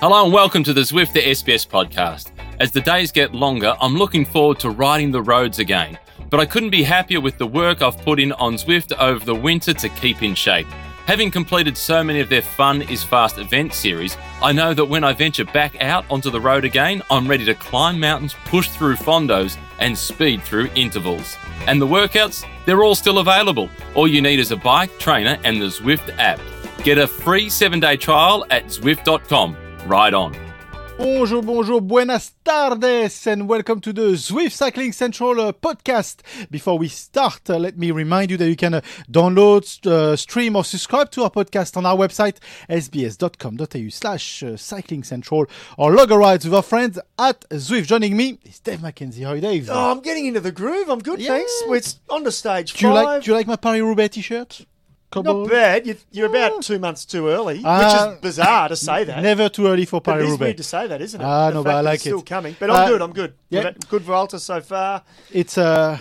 Hello and welcome to the Zwift the SBS podcast. As the days get longer, I'm looking forward to riding the roads again, but I couldn't be happier with the work I've put in on Zwift over the winter to keep in shape. Having completed so many of their Fun is Fast event series, I know that when I venture back out onto the road again, I'm ready to climb mountains, push through fondos, and speed through intervals. And the workouts, they're all still available. All you need is a bike, trainer, and the Zwift app. Get a free seven day trial at Zwift.com. Ride on. Bonjour, bonjour, buenas tardes, and welcome to the Zwift Cycling Central uh, podcast. Before we start, uh, let me remind you that you can uh, download, uh, stream, or subscribe to our podcast on our website, sbs.com.au slash uh, cycling central, or log a ride with our friends at Zwift. Joining me is Dave McKenzie. How are you, Dave? Oh, I'm getting into the groove. I'm good, Yeah. thanks. It's on the stage do, you like, do you like my Paris-Roubaix t-shirt? Cobble? Not bad. You, you're about two months too early, Uh, which is bizarre to say that. Never too early for but it is weird Paris-Roubaix. to say that, isn't it? Ah, The no, fact but I that like it's still coming. But I'm Uh, good. I'm good. yeah. Good- Good Vuelta so far. It's uh,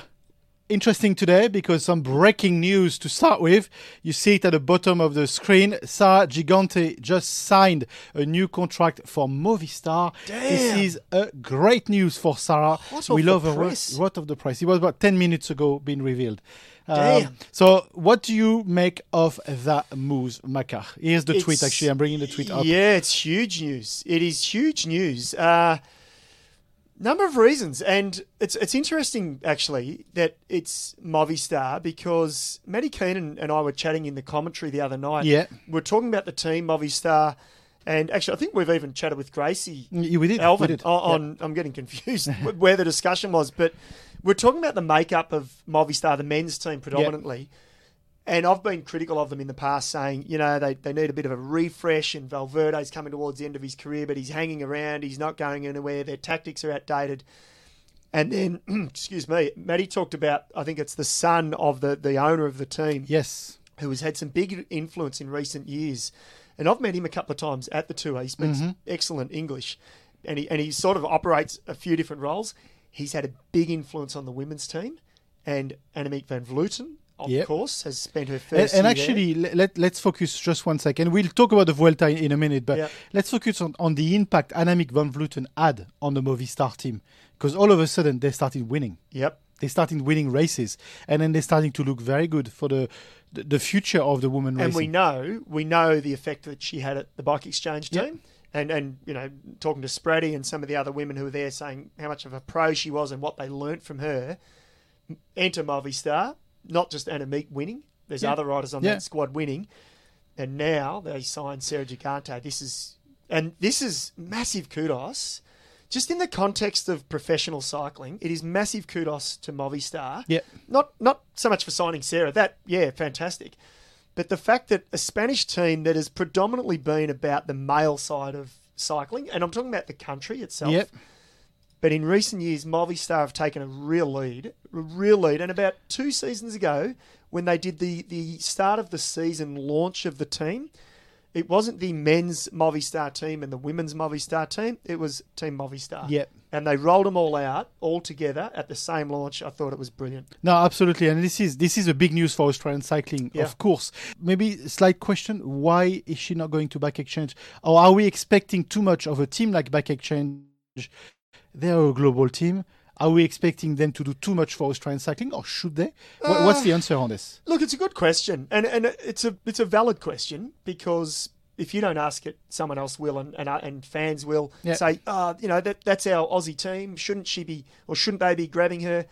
interesting today because some breaking news to start with. You see it at the bottom of the screen. Sarah Gigante just signed a new contract for Movistar. This is a great news for Sarah. We love her press. what of the price? It was about 10 minutes ago being revealed. Um, Damn. so, what do you make of that news, Macka? Here's the tweet. Actually, I'm bringing the tweet up. Yeah, it's huge news. It is huge news. Uh, number of reasons, and it's it's interesting actually that it's Movistar because Matty Keenan and I were chatting in the commentary the other night. Yeah. we're talking about the team Movistar, and actually I think we've even chatted with Gracie Y- We did. Elvin we did. on, on I'm getting confused where the discussion was, but we're talking about the makeup of Movistar, the men's team predominantly. And I've been critical of them in the past, saying, you know, they, they need a bit of a refresh. And Valverde's coming towards the end of his career, but he's hanging around. He's not going anywhere. Their tactics are outdated. And then, excuse me, Matty talked about, I think it's the son of the, the owner of the team Yes. who has had some big influence in recent years. And I've met him a couple of times at the tour. He speaks excellent English, and he and he sort of operates a few different roles. He's had a big influence on the women's team, and Annemiek van Vleuten, of Yep. course, has spent her first. and year actually, le- let, let's focus just one second. We'll talk about the Vuelta in, in a minute, but Yeah. let's focus on, on the impact Annemiek van Vleuten had on the Movistar team. Because all of a sudden, they started winning. Yep. They started winning races. And then they're starting to look very good for the the, the future of the women And we know we know the effect that she had at the bike exchange Yep. team. And, and you know talking to Spratty and some of the other women who were there saying how much of a pro she was and what they learnt from her. Enter Movistar, not just Annemiek winning. There's Yeah. other riders on Yeah. that squad winning, and now they signed Sarah Gigante. This is and this is massive kudos. Just in the context of professional cycling, it is massive kudos to Movistar. Yeah. Not not so much for signing Sarah. That yeah, fantastic. But the fact that a Spanish team that has predominantly been about the male side of cycling, and I'm talking about the country itself. Yep. But in recent years, Movistar have taken a real lead, a real lead. And about two seasons ago, when they did the, the start of the season launch of the team, it wasn't the men's Movistar team and the women's Movistar team. It was Team Movistar. Yep. And they rolled them all out all together at the same launch. I thought it was brilliant. No, absolutely, and this is this is a big news for Australian cycling, Yeah. of course. Maybe slight question: Why is she not going to Bike Exchange, or are we expecting too much of a team like Bike Exchange? They're a global team. Are we expecting them to do too much for Australian cycling, or should they? What, what's the answer on this? Look, it's a good question, and and it's a it's a valid question because if you don't ask it, someone else will, and and, uh, and fans will Yeah. say, oh, you know, that that's our Aussie team. Shouldn't she be, or shouldn't they be grabbing her?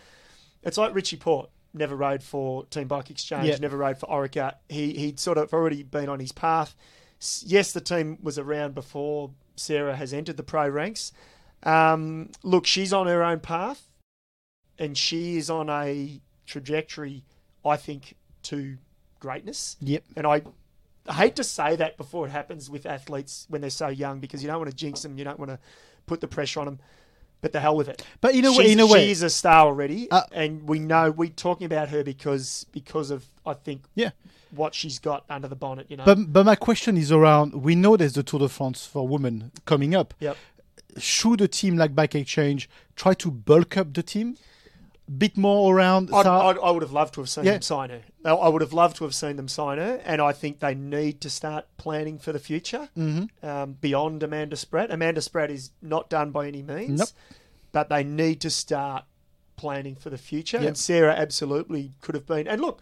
It's like Richie Porte never rode for Team Bike Exchange, Yeah. never rode for Orica. He he'd sort of already been on his path. Yes, the team was around before Sarah has entered the pro ranks. Um, look, she's on her own path, and she is on a trajectory, I think, to greatness. Yep. And I, I hate to say that before it happens with athletes when they're so young because you don't want to jinx them, you don't want to put the pressure on them. But the hell with it. But you know what? She's- in a way, she is a star already, Uh, and we know we're talking about her because because of I think yeah. what she's got under the bonnet. You know. But but my question is around. We know there's the Tour de France for women coming up. yep. Should a team like Bike Exchange try to bulk up the team? A bit more around. I'd, I'd, I would have loved to have seen Yeah. them sign her. I- I would have loved to have seen them sign her, and I think they need to start planning for the future Mm-hmm. um, beyond Amanda Spratt. Amanda Spratt is not done by any means, Nope. but they need to start planning for the future. Yep. And Sarah absolutely could have been. And look,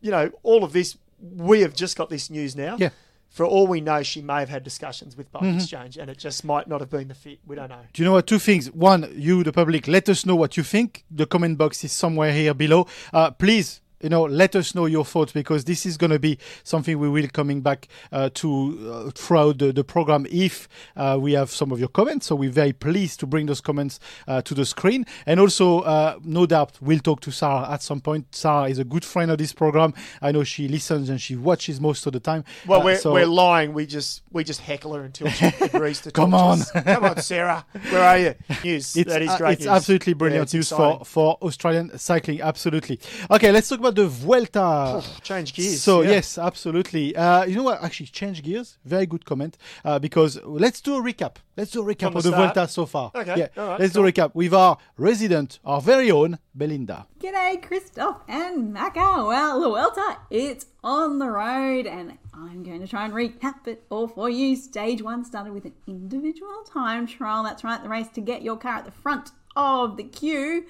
you know, all of this, we have just got this news now. Yeah. Mm-hmm. For all we know, she may have had discussions with Bike Exchange, and it just might not have been the fit. We don't know. Do you know what? Two things. One, you, the public, let us know what you think. The comment box is somewhere here below. Uh, please, you know, let us know your thoughts because this is going to be something we will coming back uh, to uh, throughout the, the program if uh, we have some of your comments. So we're very pleased to bring those comments uh, to the screen. And also, uh, no doubt, we'll talk to Sarah at some point. Sarah is a good friend of this program. I know she listens and she watches most of the time. Well, Uh, we're, so- we're lying. We just we just heckle her until she agrees to Come to on. us. Come on, Sarah. Where are you? News. It's, that is great. it's news. absolutely Yeah, brilliant it's news exciting. for, for Australian cycling. Absolutely. Okay, let's talk about the Vuelta. change gears. So yeah. yes, absolutely. Uh, you know what? Actually, change gears. Very good comment. Uh, because let's do a recap. Let's do a recap From of the the start? Vuelta so far. Okay, Yeah. all right, let's cool. do a recap with our resident, our very own Belinda. G'day, Christophe and Macca. Well, the Vuelta, it's on the road, and I'm going to try and recap it all for you. Stage one started with an individual time trial. That's right, the race to get your car at the front of the queue.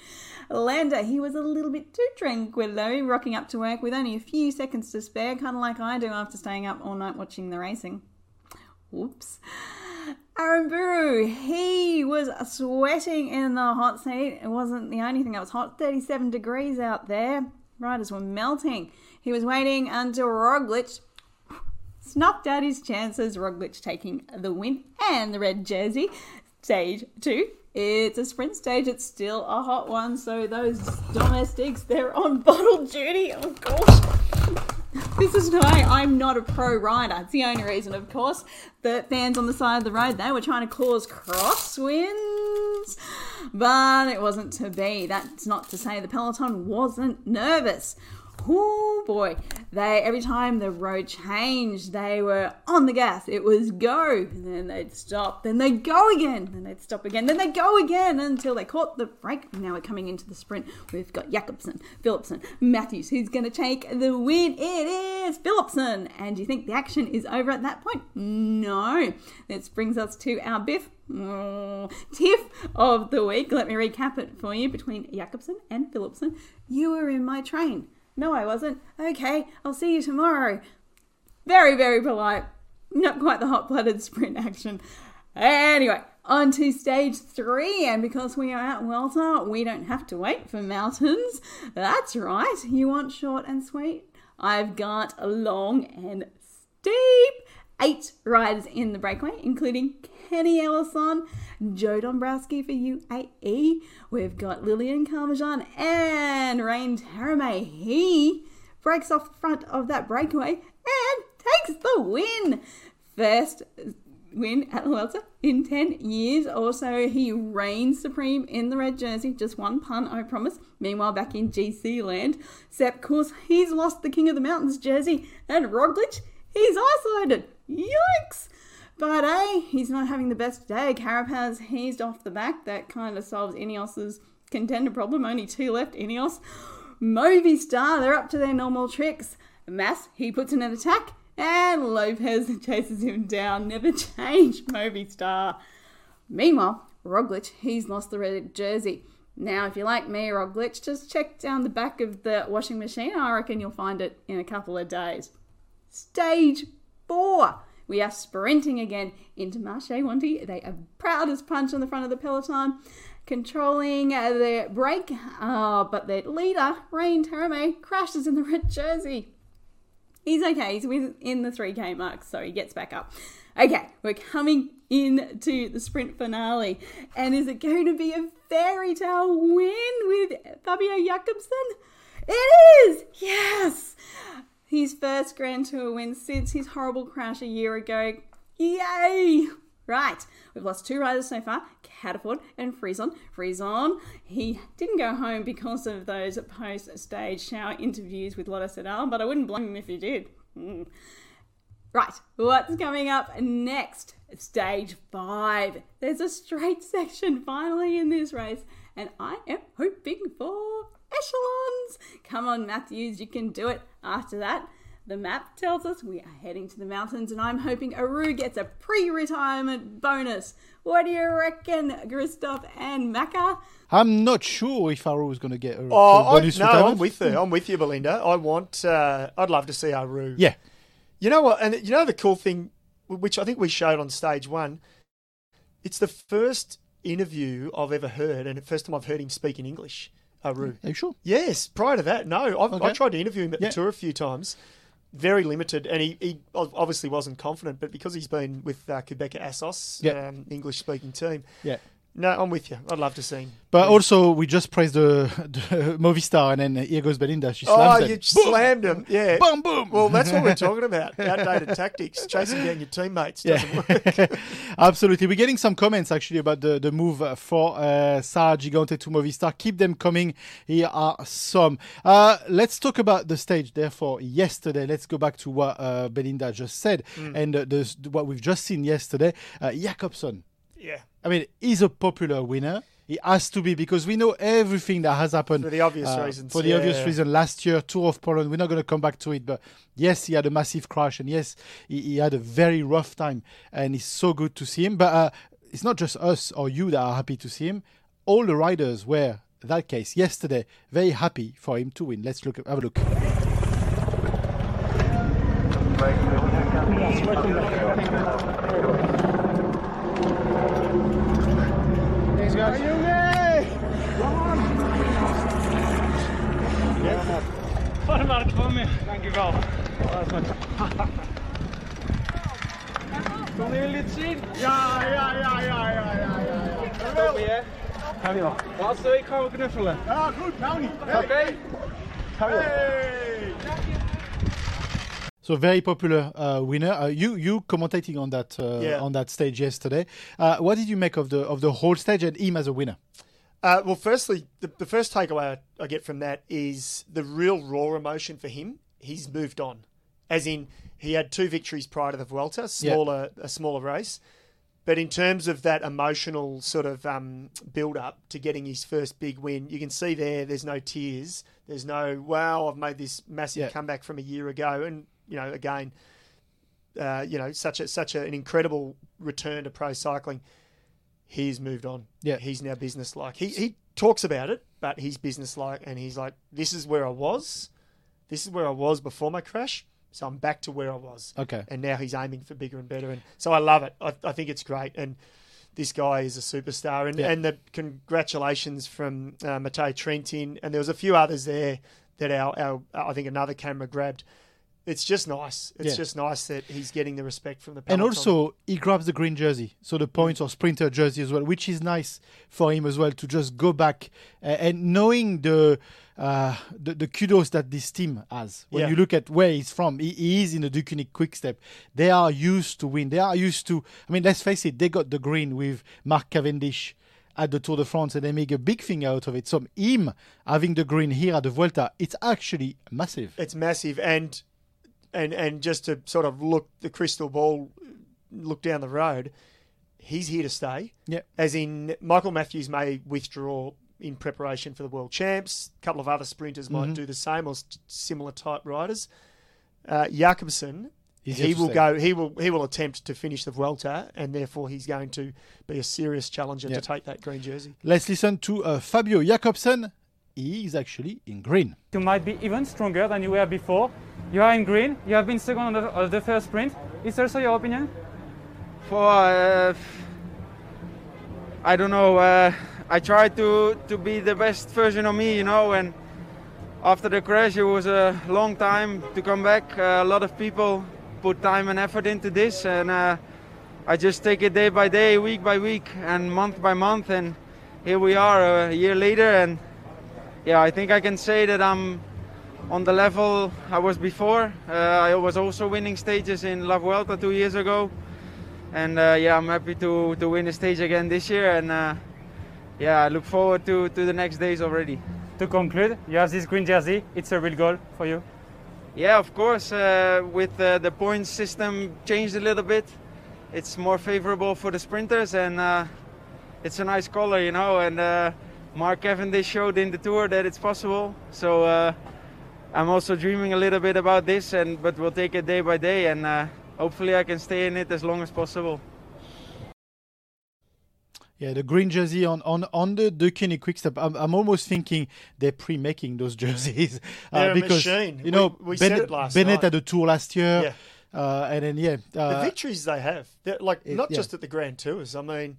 Landa, he was a little bit too tranquil though, rocking up to work with only a few seconds to spare, kind of like I do after staying up all night watching the racing. Whoops. Aranburu, he was sweating in the hot seat. It wasn't the only thing that was hot. 37 degrees out there. Riders were melting. He was waiting until Roglic snuffed out his chances. Roglic taking the win and the red jersey. Stage two. It's a sprint stage. It's still a hot one. So those domestics, they're on bottle duty. Oh gosh. This is why I'm not a pro rider. It's the only reason, of course. The fans on the side of the road, they were trying to cause crosswinds, but it wasn't to be. That's not to say the peloton wasn't nervous. Oh boy, they every time the road changed, they were on the gas. It was go, and then they'd stop, then they'd go again, then they'd stop again, then they'd go again until they caught the break. Now we're coming into the sprint. We've got Jakobsen, Philipsen, Matthews. Who's going to take the win? It is Philipsen. And do you think the action is over at that point? No. This brings us to our biff. mm, Tiff of the week. Let me recap it for you between Jakobsen and Philipsen. You were in my train. No, I wasn't. Okay, I'll see you tomorrow. Very, very polite. Not quite the hot blooded sprint action. Anyway, on to stage three, and because we are at Vuelta, we don't have to wait for mountains. That's right, you want short and sweet? I've got long and steep. Eight riders in the breakaway, including Kenny Elissonde, Joe Dombrowski for UAE. We've got Lilian Calmejane and Rein Taaramäe. He breaks off the front of that breakaway and takes the win. First win at the Vuelta in 10 years. Also, he reigns supreme in the red jersey. Just one pun, I promise. Meanwhile, back in GC land, Sepp, course, he's lost the King of the Mountains jersey. And Roglic, he's isolated. Yikes! But hey, he's not having the best day. Carapaz he's off the back. That kind of solves Ineos's contender problem. Only two left. Ineos, Movistar, they're up to their normal tricks. Mas, he puts in an attack, and Lopez chases him down. Never change, Movistar. Meanwhile, Roglic, he's lost the red jersey. Now, if you like me, Roglic, just check down the back of the washing machine. I reckon you'll find it in a couple of days. Stage four. We are sprinting again into Marche Wanty. They are proud as punch on the front of the peloton, controlling uh, their break. Uh, but their leader, Rein Taaramäe, crashes in the red jersey. He's okay. He's within the 3k mark, so he gets back up. Okay, we're coming into the sprint finale. And is it going to be a fairy tale win with Fabio Jakobsen? It is! Yes! His first Grand Tour win since his horrible crash a year ago. Yay! Right, we've lost two riders so far, Cataford and Frison. Frison, he didn't go home because of those post-stage shower interviews with Lotte Sedal, but I wouldn't blame him if he did. Mm. Right, what's coming up next? Stage five. There's a straight section finally in this race, and I am hoping for echelons. Come on, Matthews, you can do it. After that, the map tells us we are heading to the mountains, and I'm hoping Aru gets a pre retirement bonus. What do you reckon, Christophe and Macca? I'm not sure if Aru is going to get a Oh, a I, bonus no, retirement. I'm with you. I'm with you, Belinda. I want. Uh, I'd love to see Aru. Yeah, You know what? And you know the cool thing, which I think we showed on stage one. It's the first interview I've ever heard, and the first time I've heard him speak in English. Aru. are you sure? Yes. Prior to that, no. I've, I tried to interview him at Yeah. the tour a few times. Very limited, and he, he obviously wasn't confident, but because he's been with uh, Qhubeka Assos, Yeah. um, English speaking team. Yeah. No, I'm with you. I'd love to see him. But also, we just praised the, the Movistar, and then here goes Belinda. She Oh, slams it. you Boom! slammed him. Yeah. Boom, boom. Well, that's what we're talking about. Outdated tactics. Chasing down your teammates doesn't work. Absolutely. We're getting some comments actually about the, the move uh, for uh, Sarah Gigante to Movistar. Keep them coming. Here are some. Uh, let's talk about the stage, therefore, yesterday. Let's go back to what uh, Belinda just said and uh, the, what we've just seen yesterday. Uh, Jakobsen. Yeah. I mean, he's a popular winner. He has to be because we know everything that has happened For the obvious uh, reasons, For the obvious yeah. reason, last year Tour of Poland. We're not going to come back to it, but yes, he had a massive crash, and yes, he, he had a very rough time, and it's so good to see him. But uh, it's not just us or you that are happy to see him. All the riders were that case yesterday very happy for him to win. Let's look. Have a look. Varmt van me, dankjewel. Konden jullie het zien? Ja, ja, ja, ja, ja, ja. Toppie, hè? Dankjewel. Laatste week gaan we knuffelen. Ja, goed, nou niet. Oké? So very popular uh, winner. Uh, you you commentating on that uh, Yeah. on that stage yesterday. Uh, what did you make of the of the whole stage and him as a winner? Uh, well, firstly, the, the first takeaway I, I get from that is the real raw emotion for him. He's moved on, as in he had two victories prior to the Vuelta, smaller a smaller race. But in terms of that emotional sort of um, build up to getting his first big win, you can see there. There's no tears. There's no wow. I've made this massive Yeah. comeback from a year ago, and you know again, uh, you know such a such a, an incredible return to pro cycling. He's moved on. Yeah. he's now business like. He he talks about it, but he's business like, and he's like, this is where I was. This is where I was before my crash. So I'm back to where I was. Okay. And now he's aiming for bigger and better. And so I love it. I, I think it's great. And this guy is a superstar. And, Yeah. and the congratulations from uh, Matteo Trentin. And there was a few others there that our, our I think another camera grabbed. It's just nice. It's Yeah. just nice that he's getting the respect from the And also, he grabs the green jersey, so the points or sprinter jersey as well, which is nice for him as well to just go back uh, and knowing the, uh, the the kudos that this team has. When Yeah. you look at where he's from, he, he is in the Deceuninck Quick Step. They are used to win. They are used to. I mean, let's face it. They got the green with Mark Cavendish at the Tour de France, and they make a big thing out of it. So him having the green here at the Vuelta, it's actually massive. it's massive and and and just to sort of look the crystal ball look down the road he's here to stay Yeah. as in michael matthews may withdraw in preparation for the world champs a couple of other sprinters Mm-hmm. might do the same or similar type riders uh, Jakobsen He's he will go he will he will attempt to finish the Vuelta and therefore he's going to be a serious challenger Yeah. to take that green jersey Let's listen to uh, Fabio Jakobsen. He is actually in green. You might be even stronger than you were before. You are in green. You have been second on the, on the first sprint. Is also your opinion? For uh, I don't know. Uh, I tried to to be the best version of me, you know. And after the crash, it was a long time to come back. Uh, a lot of people put time and effort into this, and uh, I just take it day by day, week by week, and month by month. And here we are, a year later, and yeah, I think I can say that I'm on the level I was before. Uh, I was also winning stages in La Vuelta two years ago, and uh, yeah, I'm happy to to win the stage again this year. And uh, yeah, I look forward to to the next days already. To conclude, you have this green jersey. It's a real goal for you. Yeah, of course. Uh, with uh, the points system changed a little bit, it's more favorable for the sprinters, and uh, it's a nice color, you know. And uh, Mark Cavendish showed in the tour that it's possible. So uh, I'm also dreaming a little bit about this, and but we'll take it day by day, and uh, hopefully I can stay in it as long as possible. Yeah, the green jersey on on on the Deceuninck Quickstep. I'm, I'm almost thinking they're pre-making those jerseys uh, They're a because machine. you know We- we said Bennett, it last Bennett night. had the tour last year, Yeah. uh, and then yeah, the uh, victories they have, they're like it- not yeah. just at the Grand Tours. I mean,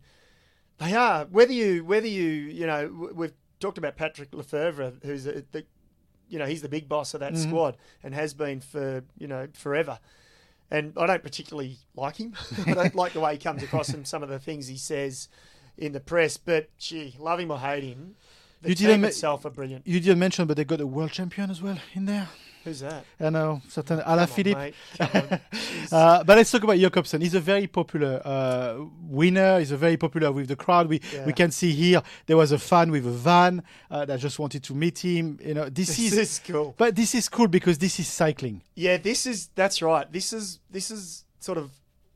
they are. Whether you whether you you know we've talked about Patrick Lefevere, who's a, the you know he's the big boss of that Mm-hmm. squad and has been for you know forever. And I don't particularly like him. I don't like the way he comes across and some of the things he says in the press. But gee, love him or hate him, the You team didn't itself are brilliant. you didn't mention, but they got a world champion as well in there. Who's that? I know, certain Come on, mate. Come on. Jeez. Uh, but let's talk about Jakobsen. He's a very popular uh, winner. He's a very popular with the crowd. We Yeah. we can see here there was a fan with a van uh, that just wanted to meet him. You know, this, this is. is cool. But this is cool because this is cycling. Yeah, this is that's right. This is this is sort of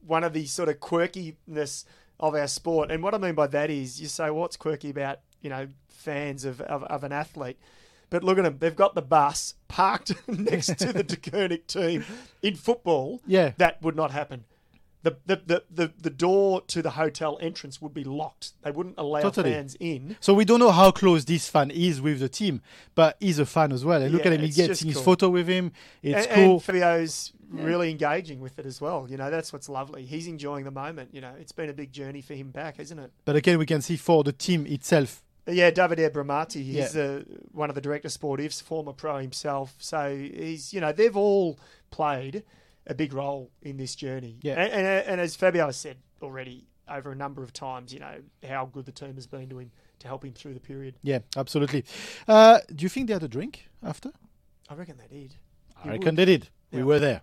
one of the sort of quirkiness of our sport. And what I mean by that is you say what's quirky about, you know, fans of, of, of an athlete. But look at them. They've got the bus parked next to the Deceuninck team. In football, Yeah. that would not happen. The, the, the, the, the door to the hotel entrance would be locked. They wouldn't allow Totally. fans in. So we don't know how close this fan is with the team, but he's a fan as well. And look at him; he it's gets just his photo with him. It's and, cool. and Fabio's really engaging with it as well. You know, that's what's lovely. He's enjoying the moment. You know, it's been a big journey for him back, isn't it? but again, we can see for the team itself. Yeah, Davide Bramati, he's Yeah. uh, one of the director sportives, former pro himself. So he's, you know, they've all played a big role in this journey. Yeah. And, and, and as Fabio has said already over a number of times, you know, how good the team has been to him to help him through the period. Yeah, absolutely. Uh, do you think they had a drink after? I reckon they did. I reckon they did. We were there.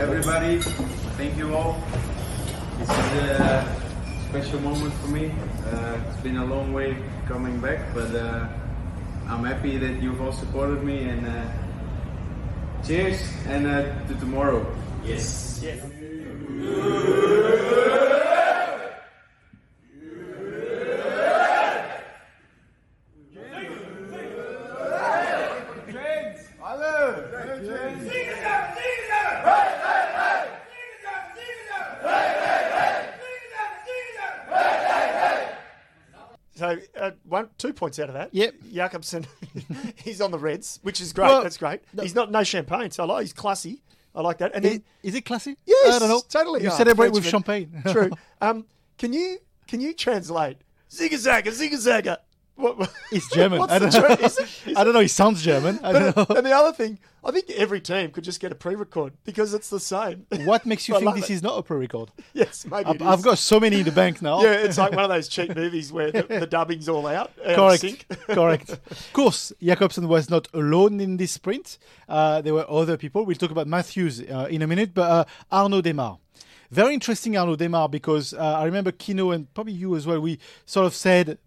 Everybody, thank you all. This is a special moment for me. Uh, it's been a long way coming back, but uh, I'm happy that you've all supported me. And uh, cheers, and uh, to tomorrow. Yes. Yes. Points out of that. Yep. Jakobsen, he's on the Reds, which is great. Well, That's great. no- He's not no champagne, so I like. He's classy. I like that. And Is, then is it classy? yes, I don't know. totally. You Oh, celebrate with champagne. True. Um, can you can you translate zigazagga zigazagga? What, It's German. I don't know. tra- is it- is I don't know. He sounds German. I don't But, know. and the other thing, I think every team could just get a pre-record because it's the same. What makes you think this it. is not a pre-record? Yes, maybe I've, I've got so many in the bank now. Yeah, it's like one of those cheap movies where the, the dubbing's all out. Correct. sync. Correct. Of course, Jakobsen was not alone in this sprint. Uh, there were other people. We'll talk about Matthews uh, in a minute, but uh, Arnaud Démare. Very interesting, Arnaud Démare, because uh, I remember Kino and probably you as well. We sort of said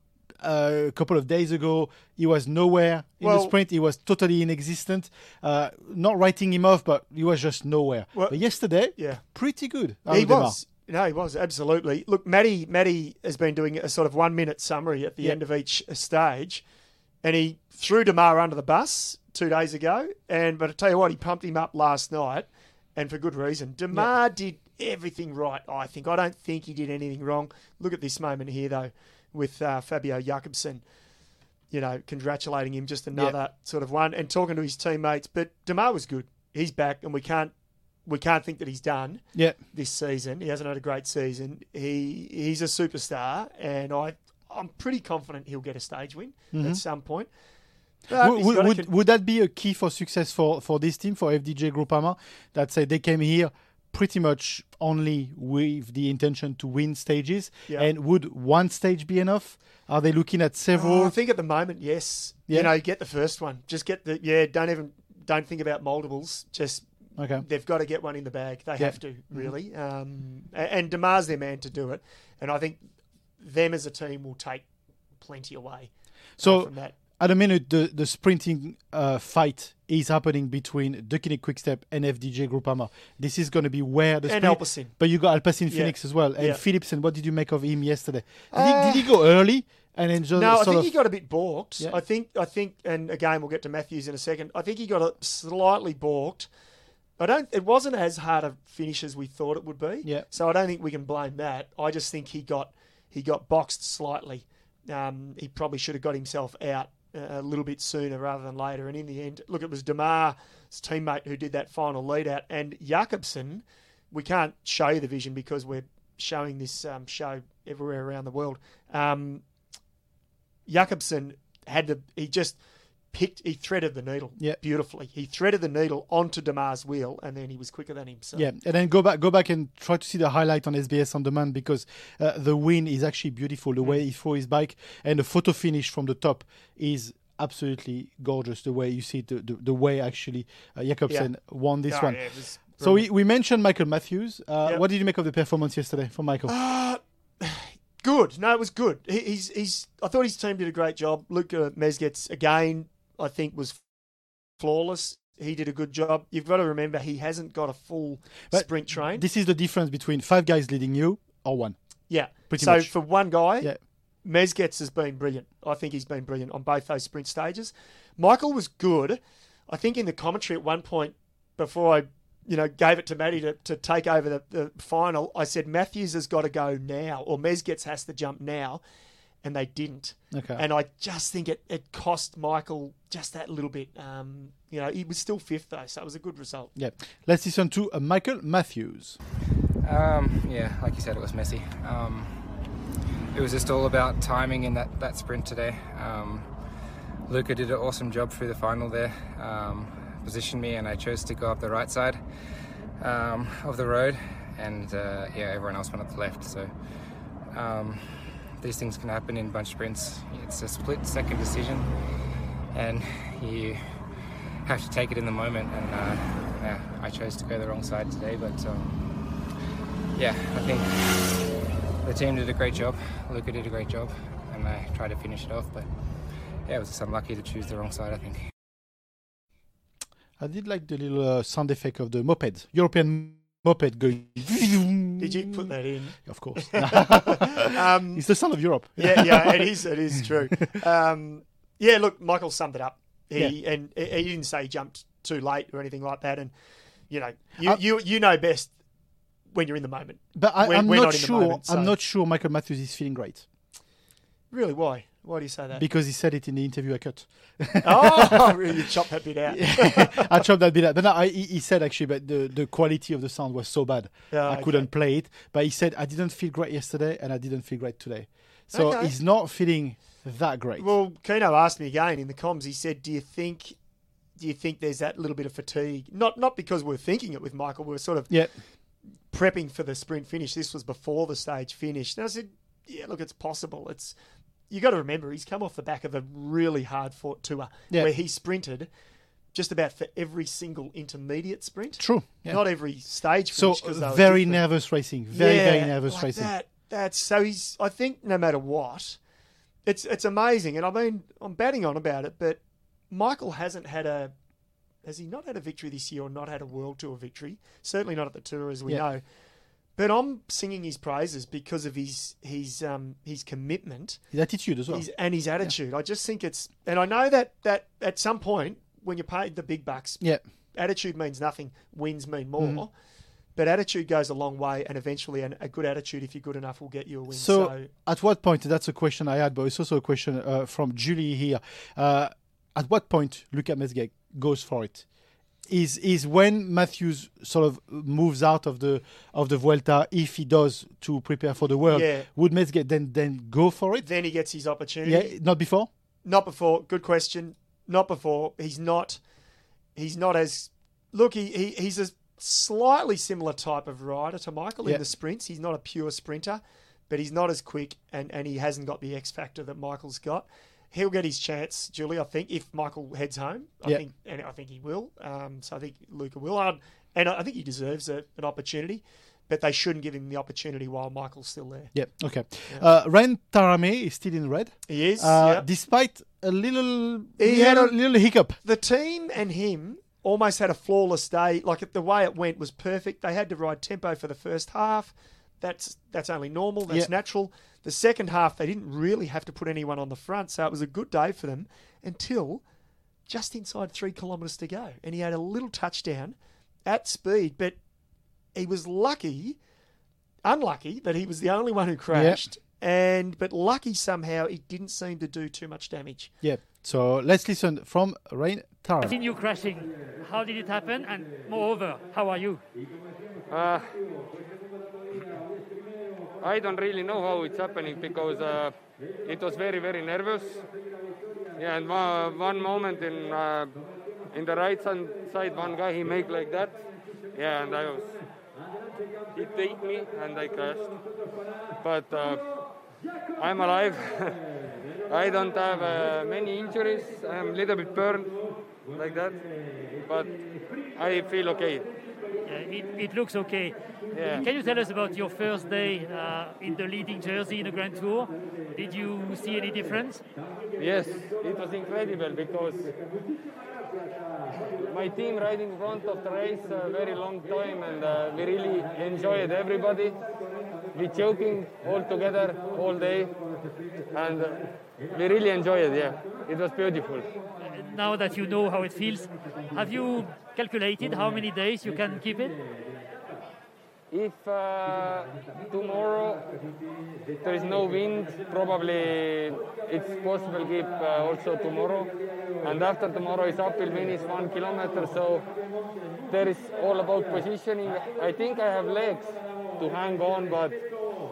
uh, a couple of days ago he was nowhere in the sprint. He was totally inexistent. Uh, not writing him off, but he was just nowhere. Well- but yesterday, Yeah. pretty good. he was. No, he was absolutely. Look, Matty, Matty has been doing a sort of one-minute summary at the Yeah. end of each stage, and he threw Démare under the bus two days ago. And but I tell you what, he pumped him up last night, and for good reason. Démare did everything right. I think. I don't think he did anything wrong. Look at this moment here, though, with uh, Fabio Jakobsen. You know, congratulating him, just another sort of one, and talking to his teammates. But Démare was good. He's back, and we can't we can't think that he's done Yeah. this season. He hasn't had a great season. He he's a superstar, and I I'm pretty confident he'll get a stage win at some point. Would, he's would, gotta would, con- would that be a key for success for, for this team, for FDJ Groupama, that say they came here pretty much only with the intention to win stages? Yeah. And would one stage be enough? Are they looking at Oh, several? I think at the moment, yes. Yeah. You know, get the first one. Just get the yeah. Don't even don't think about multiples. Just okay. they've got to get one in the bag. They Yeah. have to really. Um, and Démare's their man to do it. And I think them as a team will take plenty away uh, So from that. at a minute, the, the sprinting uh, fight is happening between Deceuninck Quickstep and FDJ Groupama. This is going to be where the And sprint- Alpecin. But you got Alpecin Yeah. Phoenix as well. And Yeah. Philipsen, what did you make of him yesterday? Did, Uh, he, did he go early and then just No, I think of he got a bit balked. Yeah. I think, I think, and again, we'll get to Matthews in a second. I think he got a slightly balked. I don't. It wasn't as hard a finish as we thought it would be. Yeah. So I don't think we can blame that. I just think he got he got boxed slightly. Um, he probably should have got himself out a little bit sooner rather than later. And in the end, look, it was Démare's teammate who did that final lead out, and Jakobsen. We can't show you the vision because we're showing this um, show everywhere around the world. Um, Jakobsen had the he just picked he threaded the needle Yeah. beautifully. He threaded the needle onto Démare's wheel and then he was quicker than him. So Yeah, and then go back, go back and try to see the highlight on SBS on demand because uh, the win is actually beautiful. Mm. The way he threw his bike and the photo finish from the top is absolutely gorgeous. The way you see it, the the, the way actually uh, Jakobsen won this Oh, one. yeah, So we, we mentioned Michael Matthews. Uh, Yep. What did you make of the performance yesterday from Michael? Uh, good. No, it was good. He, he's he's. I thought his team did a great job. Luka Mezgec again. I think was flawless. He did a good job. You've got to remember he hasn't got a full But sprint train. This is the difference between five guys leading you or one. yeah. pretty so much. for one guy, Yeah. Mezgec has been brilliant. I think he's been brilliant on both those sprint stages. Michael was good. I think in the commentary at one point before I, you know, gave it to Matty to, to take over the, the final, I said Matthews has got to go now or Mezgec has to jump now. And they didn't. Okay. And I just think it, it cost Michael just that little bit. Um, you know, he was still fifth though, so it was a good result. Yeah. Let's listen to uh, Michael Matthews. Um, yeah, like you said, it was messy. Um, it was just all about timing in that, that sprint today. Um, Luka did an awesome job through the final there, um, positioned me, and I chose to go up the right side um, of the road, and uh, yeah, everyone else went up the left. So um, these things can happen in bunch sprints. It's a split second decision, and you have to take it in the moment. And uh, yeah, I chose to go the wrong side today, but. Um, yeah, I think the team did a great job. Luca did a great job, and I tried to finish it off. But yeah, it was just unlucky to choose the wrong side. I think. I did like the little uh, sound effect of the moped, European moped going. Did you put that in? Of course. Um, it's the son of Europe. yeah, yeah, it is. It is true. Um, yeah, look, Michael summed it up. He and he he didn't say he jumped too late or anything like that. And you know, you Uh, you you know best when you're in the moment. But I, we're not, not sure. moment, so- I'm not sure Michael Matthews is feeling great Really, why? Why do you say that? because he said it in the interview I cut. oh, really? You chopped that bit out. I chopped that bit out. But no, I, he, said actually, but the, the quality of the sound was so bad, Yeah, I okay. couldn't play it. But he said I didn't feel great yesterday, and I didn't feel great today. So Okay. he's not feeling that great. Well, Keno asked me again in the comms. He said, "Do you think, do you think there's that little bit of fatigue? Not not because we're thinking it with Michael. We're sort of yeah, prepping for the sprint finish. This was before the stage finished. And I said, yeah, look, it's possible. It's you got to remember he's come off the back of a really hard fought tour Yeah. where he sprinted just about for every single intermediate sprint. true. Yeah. Not every stage. so finish 'cause very nervous racing. Very very nervous like racing. That, that's so he's. I think no matter what, it's it's amazing, and I mean I'm batting on about it, but Michael hasn't had a. Has he not had a victory this year, or not had a World Tour victory? Certainly not at the Tour, as we Yeah. know. But I'm singing his praises because of his his um his commitment His attitude as well. his, and his attitude. I just think it's, and I know that that at some point when you're paid the big bucks, yeah. attitude means nothing. Wins mean more. Mm-hmm. But attitude goes a long way, and eventually, an, a good attitude, if you're good enough, will get you a win. So, So, at what point? That's a question I had, but it's also a question uh, from Julie here. Uh, at what point Luka Mezgec goes for it? Is is when Matthews sort of moves out of the of the Vuelta, if he does to prepare for the World, Yeah. would Mezgec then then go for it? then he gets his opportunity. Yeah, not before. Not before. Good question. Not before. He's not. He's not as. Look, he, he he's a slightly similar type of rider to Michael Yeah. in the sprints. He's not a pure sprinter, but he's not as quick, and and he hasn't got the X factor that Michael's got. He'll get his chance, Julie. I think if Michael heads home, I Yeah. think, and I think he will. Um, so I think Luka will, and, I think he deserves a, an opportunity. but they shouldn't give him the opportunity while Michael's still there. Yeah. Okay. Uh, Rein Taaramäe is still in red, He is. uh, yeah. despite a little, He had little, a- little hiccup. the team and him almost had a flawless day. Like the way it went was perfect. They had to ride tempo for the first half. That's that's only normal. That's Yeah. natural. The second half, they didn't really have to put anyone on the front, so it was a good day for them until just inside three kilometres to go, and he had a little touchdown at speed, but he was lucky, unlucky that he was the only one who crashed. And but lucky somehow he didn't seem to do too much damage. Yeah. So let's listen from Rein Taaramäe. seen you crashing. How did it happen? And moreover, how are you? Uh, I don't really know how it's happening because uh, it was very, very nervous. Yeah, and one, one moment in uh, in the right side, one guy he make like that. Yeah, and I was he take me and I crashed. But uh, I'm alive. I don't have uh, many injuries. I'm a little bit burned like that, but I feel okay. It, it looks okay. Yeah. Can you tell us about your first day uh, in the leading jersey in the Grand Tour? Did you see any difference? Yes, it was incredible because my team riding in front of the race a very long time and uh, we really enjoyed everybody. We joking all together all day and uh, we really enjoyed it, yeah. It was beautiful. Now that you know how it feels, have you calculated how many days you can keep it? If uh, tomorrow there is no wind, probably it's possible keep uh, also tomorrow. And after tomorrow is uphill finish one kilometer, so there is all about positioning. I think I have legs to hang on, but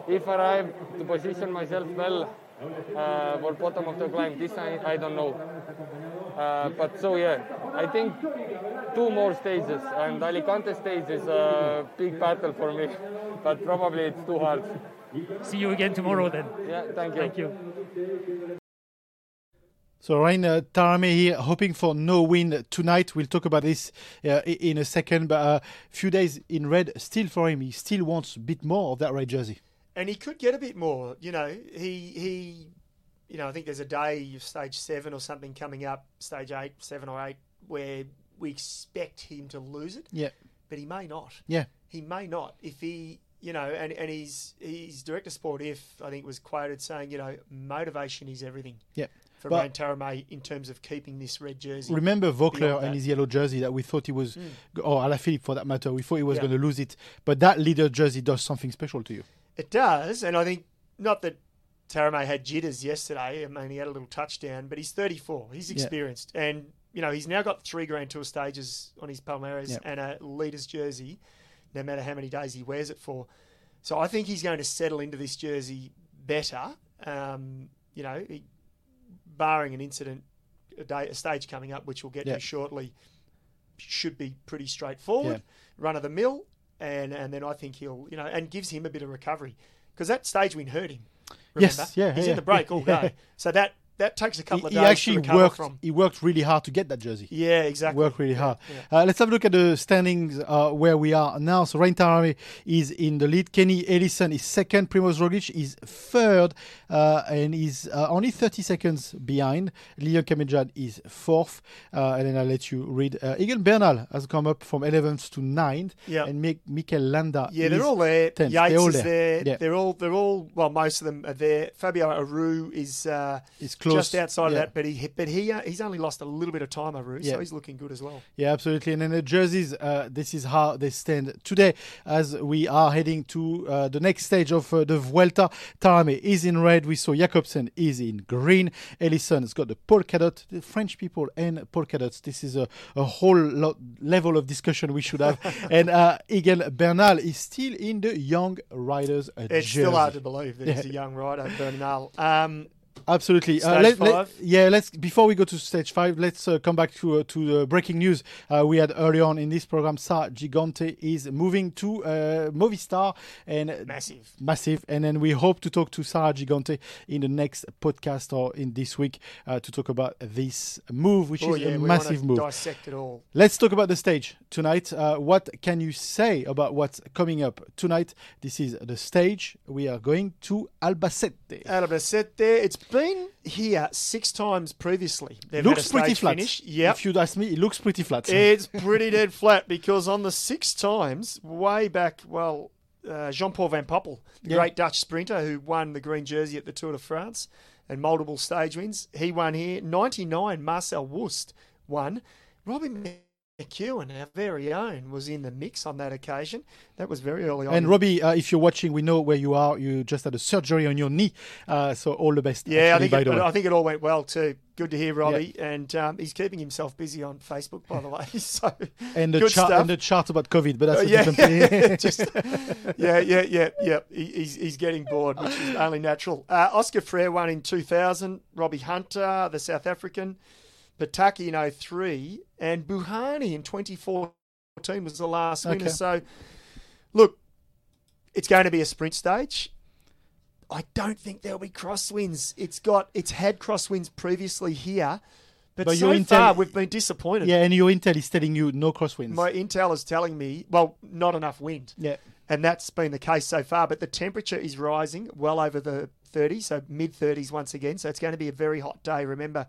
if I have to position myself well uh, for bottom of the climb, this I, I don't know. Uh, but so yeah, I think two more stages, and Alicante stage is a big battle for me, but probably it's too hard. See you again tomorrow then. Yeah, thank you. Thank you. So Ryan uh, Taaramäe here, hoping for no win tonight. We'll talk about this uh, in a second. But a uh, few days in red still for him. He still wants a bit more of that red jersey. and he could get a bit more. You know, he he, you know, I think there's a day of stage seven or something coming up, stage eight, seven or eight, where we expect him to lose it, Yeah, but he may not. yeah, He may not if he, you know, and and he's he's director sport. If I think was quoted saying, you know, motivation is everything. yeah. For But- Rein Taaramäe in terms of keeping this red jersey. Remember Voeckler and. His yellow jersey that we thought he was, hmm. or oh, Alaphilippe for that matter, we thought he was Yeah. going to lose it. But that leader jersey does something special to you. It does, and I think not that Taaramäe had jitters yesterday. I mean, he had a little touchdown, but he's 34. He's Yeah. experienced, and you know he's now got three Grand Tour stages on his Palmares Yeah. and a leader's jersey, no matter how many days he wears it for. So I think he's going to settle into this jersey better. Um, you know, he, barring an incident, a, day, a stage coming up, which we'll get Yeah. to shortly, should be pretty straightforward, run of the mill, and and then I think he'll you know and gives him a bit of recovery because that stage win hurt him. Remember? Yes, yeah, he's yeah, in the break all yeah. day, so that that takes a He, couple he of days He actually worked. from. He worked really hard to get that jersey. Yeah, exactly. Worked really hard. Uh, let's have a look at the standings uh, where we are now. So Rein Taaramäe is in the lead. Kenny Elissonde is second. Primoz Roglic is third uh, and is uh, only 30 seconds behind. Leon Calmejane is fourth. Uh, and then I'll let you read. Uh, Egan Bernal has come up from 11th to 9th. Yeah. And Mik- Mikel Landa Yeah, is they're all there. 10th. Yates They're all is there. Yeah. They're all they're all well, most of them are there. Fabio Aru is uh, He's close. just outside Yeah. of that, but he but he uh, he's only lost a little bit of time, Aru, Yeah. so he's looking good as well. Yeah, absolutely. And then the jerseys, uh, this is how they stand today as we are heading to uh, the next stage of uh, the Vuelta. Taaramäe is in red. We saw Jakobsen is in green. Elissonde has got the polka dot. The French people and polka dots. This is a, a whole lot level of discussion we should have. and uh, Egan Bernal is still in the young riders It's jersey. still hard to believe that he's a young rider, Bernal. Um, Absolutely. Stage let, let- yeah, let's before we go to stage five, let's uh, come back to uh, to the breaking news uh, we had earlier on in this program. Sa Gigante is moving to uh, Movistar and Massive. massive. And then we hope to talk to Sarah Gigante in the next podcast or in this week uh, to talk about this move, which Oh, is yeah, a massive move. dissect it all. Let's talk about the stage tonight. Uh, what can you say about what's coming up tonight? This is the stage. We are going to Albacete. Albacete, it's been here six times previously. They've looks pretty flat. Finish. Yep. If you'd ask me, it looks pretty flat. It's pretty dead flat because on the six times, way back, well, uh, Jean Paul Van Poppel, the Yeah. great Dutch sprinter who won the green jersey at the Tour de France and multiple stage wins, he won here. 99, Marcel Wust won. Robbie McEwen, our very own, was in the mix on that occasion. That was very early on. and Robbie, uh, if you're watching, we know where you are. You just had a surgery on your knee, uh, so all the best. Yeah, I think, it. I think it all went well too. Good to hear, Robbie. And um, he's keeping himself busy on Facebook, by the way. So and the chart and the chart about COVID, but that's Uh, a yeah, different thing. just, yeah, yeah, yeah, yeah. He, he's, he's getting bored, which is only natural. Uh, Oscar Freire won in 2000. Robbie Hunter, the South African. Petacchi in 03. And Bouhanni in 2014 was the last winner. So, look, it's going to be a sprint stage. I don't think there'll be crosswinds. It's got it's had crosswinds previously here, but, But so intel- far we've been disappointed. yeah, and your intel is telling you no crosswinds. My intel is telling me, well, not enough wind. yeah, And that's been the case so far. But the temperature is rising well over the 30s, so mid 30s once again. So it's going to be a very hot day. Remember,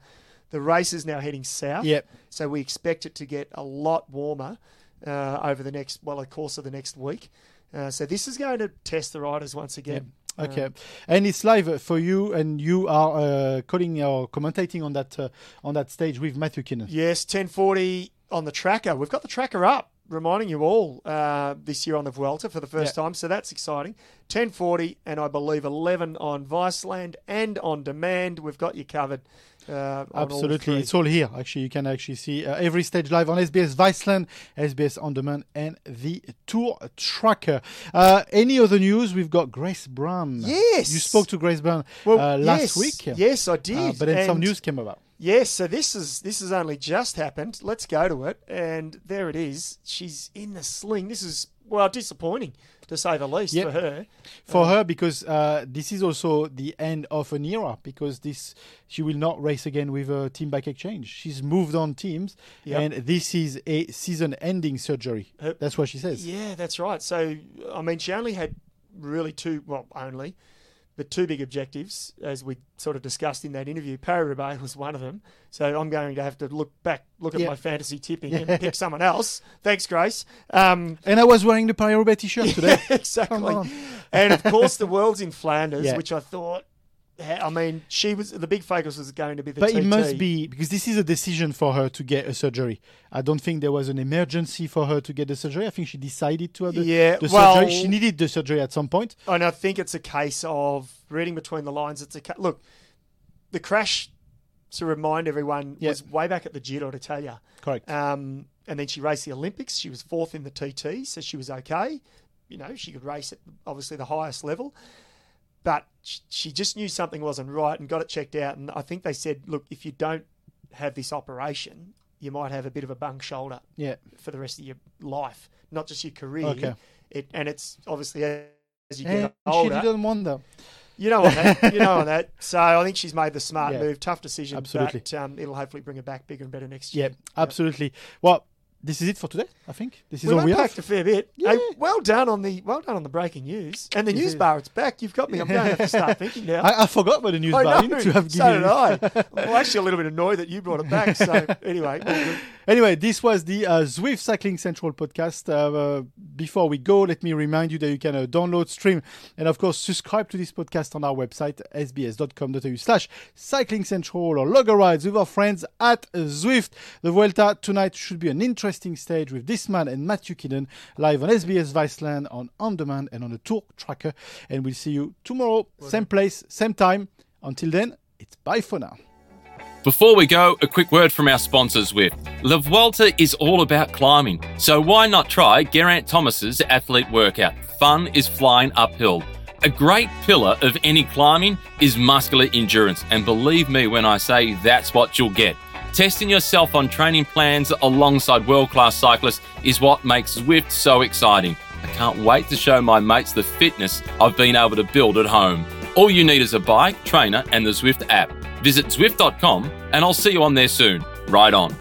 the race is now heading south. Yep. So we expect it to get a lot warmer uh, over the next, well, the course of the next week. Uh, so this is going to test the riders once again. Okay, and it's live for you, and you are uh, calling or commentating on that uh, on that stage with Matthew Keenan. Yes, 1040 on the tracker. We've got the tracker up, reminding you all uh, this year on the Vuelta for the first Yeah. time, so that's exciting. 1040, and I believe 11 on Viceland and on demand. We've got you covered. Uh, Absolutely, it's all here. Actually, you can actually see uh, every stage live on SBS Viceland, SBS On Demand, and the Tour Tracker. Uh, any other news? We've got Grace Brown. Yes. you spoke to Grace Brown Well, uh, last yes, week. Yes, I did. Uh, but then some news came about. Yes, so this is this has only just happened. Let's go to it, and there it is. She's in the sling. This is well disappointing to say the least Yep. for her. for her because uh, this is also the end of an era because this she will not race again with a team bike exchange. She's moved on teams, Yep. and this is a season-ending surgery. Uh, That's what she says. Yeah, that's right. So, I mean, she only had really two, well, only, but two big objectives, as we sort of discussed in that interview. Roubaix was one of them. So I'm going to have to look back, look at Yeah. my fantasy tipping and pick someone else. Thanks, Grace. Um, And I was wearing the Paris-Roubaix t-shirt today. exactly. And of course, the world's in Flanders, Yeah. which I thought. I mean, she was the big focus was going to be the TT. But TT. it must be because this is a decision for her to get a surgery. I don't think there was an emergency for her to get the surgery. I think she decided to have the, Yeah, the well- surgery. She needed the surgery at some point. And I think it's a case of reading between the lines. It's a ca- look, the crash to remind everyone Yeah. was way back at the Giro d'Italia. Correct. Um, and then she raced the Olympics. She was fourth in the TT, so she was okay. You know, she could race at obviously the highest level. But she just knew something wasn't right and got it checked out. And I think they said, look, if you don't have this operation, you might have a bit of a bung shoulder Yeah. for the rest of your life, not just your career. Okay. It, and it's obviously as you And get she older, didn't want them. you know on that. You know on that. So I think she's made the smart Yeah. move. Tough decision, Absolutely. but um, it'll hopefully bring her back bigger and better next year. Yeah, absolutely. Well, this is it for today. I think this is We all we have. a fair bit. Yeah. Hey, well done on the well done on the breaking news and the news bar. It's back. You've got me. I'm going to have to start thinking now. I, I forgot about the news I bar. know. To have so did I. I'm actually a little bit annoyed that you brought it back. So anyway. Anyway, this was the uh, Zwift Cycling Central podcast. Uh, uh, before we go, let me remind you that you can uh, download, stream, and of course subscribe to this podcast on our website sbs.com.au slash cycling central or log a rides with our friends at Zwift. The Vuelta tonight should be an interesting stage with this man and Matthew Keenan live on SBS Viceland on On Demand and on the Tour Tracker. And we'll see you tomorrow, same place, same time. Until then, it's bye for now. Before we go, a quick word from our sponsors with La Vuelta is all about climbing, so why not try Geraint Thomas's athlete workout? Fun is flying uphill. A great pillar of any climbing is muscular endurance, and believe me when I say that's what you'll get. Testing yourself on training plans alongside world class cyclists is what makes Zwift so exciting. I can't wait to show my mates the fitness I've been able to build at home. All you need is a bike, trainer, and the Zwift app. Visit Zwift.com, and I'll see you on there soon. Ride on.